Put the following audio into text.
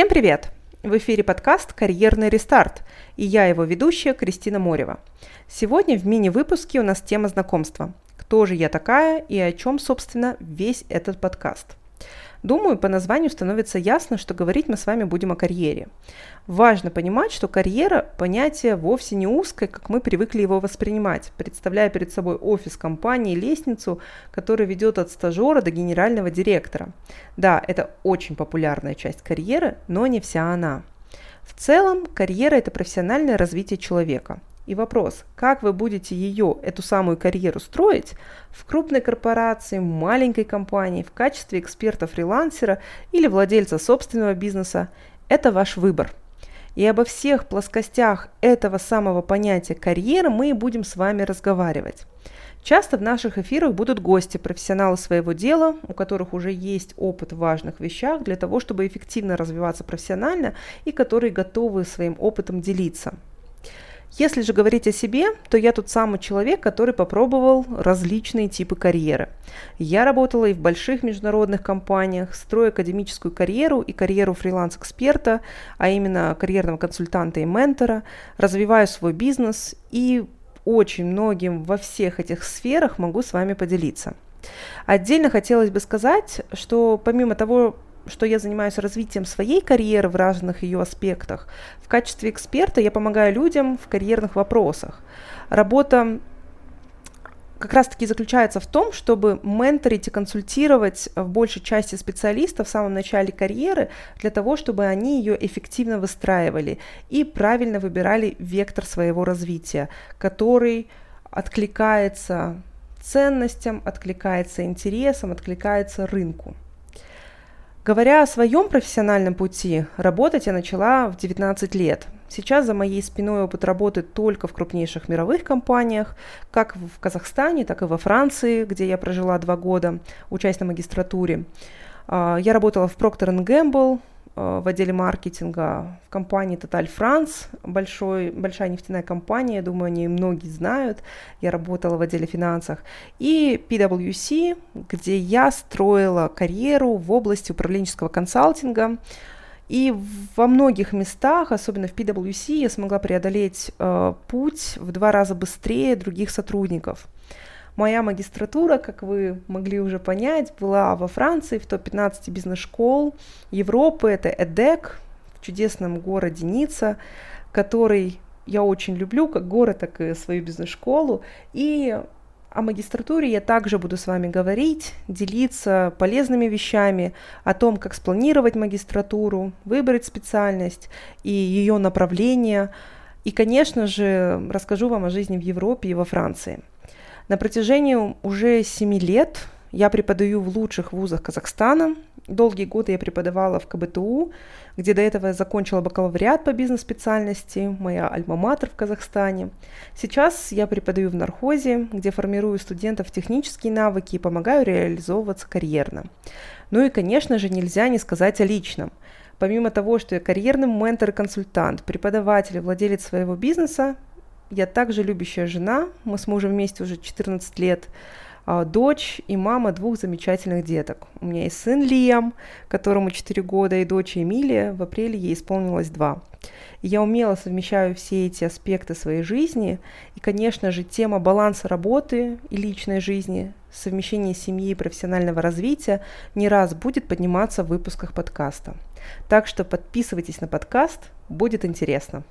Всем привет! В эфире подкаст «Карьерный рестарт» и я его ведущая Кристина Морева. Сегодня в мини-выпуске у нас тема знакомства. Кто же я такая и о чем, собственно, весь этот подкаст. Думаю, по названию становится ясно, что говорить мы с вами будем о карьере. Важно понимать, что карьера – понятие вовсе не узкое, как мы привыкли его воспринимать, представляя перед собой офис компании, лестницу, которая ведет от стажера до генерального директора. Да, это очень популярная часть карьеры, но не вся она. В целом, карьера – это профессиональное развитие человека – и вопрос, как вы будете ее, эту самую карьеру строить в крупной корпорации, маленькой компании, в качестве эксперта-фрилансера или владельца собственного бизнеса, это ваш выбор. И обо всех плоскостях этого самого понятия карьеры мы и будем с вами разговаривать. Часто в наших эфирах будут гости, профессионалы своего дела, у которых уже есть опыт в важных вещах для того, чтобы эффективно развиваться профессионально и которые готовы своим опытом делиться – если же говорить о себе, то я тот самый человек, который попробовал различные типы карьеры. Я работала и в больших международных компаниях, строю академическую карьеру и карьеру фриланс-эксперта, а именно карьерного консультанта и ментора, развиваю свой бизнес и очень многим во всех этих сферах могу с вами поделиться. Отдельно хотелось бы сказать, что помимо того, что я занимаюсь развитием своей карьеры в разных ее аспектах. В качестве эксперта я помогаю людям в карьерных вопросах. Работа как раз-таки заключается в том, чтобы менторить и консультировать в большей части специалистов в самом начале карьеры для того, чтобы они ее эффективно выстраивали и правильно выбирали вектор своего развития, который откликается ценностям, откликается интересам, откликается рынку. Говоря о своем профессиональном пути, работать я начала в 19 лет. Сейчас за моей спиной опыт работы только в крупнейших мировых компаниях, как в Казахстане, так и во Франции, где я прожила два года, учась на магистратуре. А, я работала в Procter Gamble, в отделе маркетинга в компании Total France, большой, большая нефтяная компания, я думаю, они многие знают. Я работала в отделе финансах. И PwC, где я строила карьеру в области управленческого консалтинга. И во многих местах, особенно в PwC, я смогла преодолеть э, путь в два раза быстрее других сотрудников. Моя магистратура, как вы могли уже понять, была во Франции, в топ-15 бизнес-школ Европы. Это ЭДЕК в чудесном городе Ницца, который я очень люблю, как город, так и свою бизнес-школу. И о магистратуре я также буду с вами говорить, делиться полезными вещами о том, как спланировать магистратуру, выбрать специальность и ее направление. И, конечно же, расскажу вам о жизни в Европе и во Франции. На протяжении уже семи лет я преподаю в лучших вузах Казахстана. Долгие годы я преподавала в КБТУ, где до этого я закончила бакалавриат по бизнес-специальности, моя альма-матер в Казахстане. Сейчас я преподаю в нархозе, где формирую студентов технические навыки и помогаю реализовываться карьерно. Ну и, конечно же, нельзя не сказать о личном. Помимо того, что я карьерный ментор и консультант, преподаватель и владелец своего бизнеса, я также любящая жена, мы с мужем вместе уже 14 лет, а, дочь и мама двух замечательных деток. У меня есть сын Лиам, которому 4 года, и дочь Эмилия, в апреле ей исполнилось 2. И я умело совмещаю все эти аспекты своей жизни. И, конечно же, тема баланса работы и личной жизни, совмещения семьи и профессионального развития не раз будет подниматься в выпусках подкаста. Так что подписывайтесь на подкаст, будет интересно.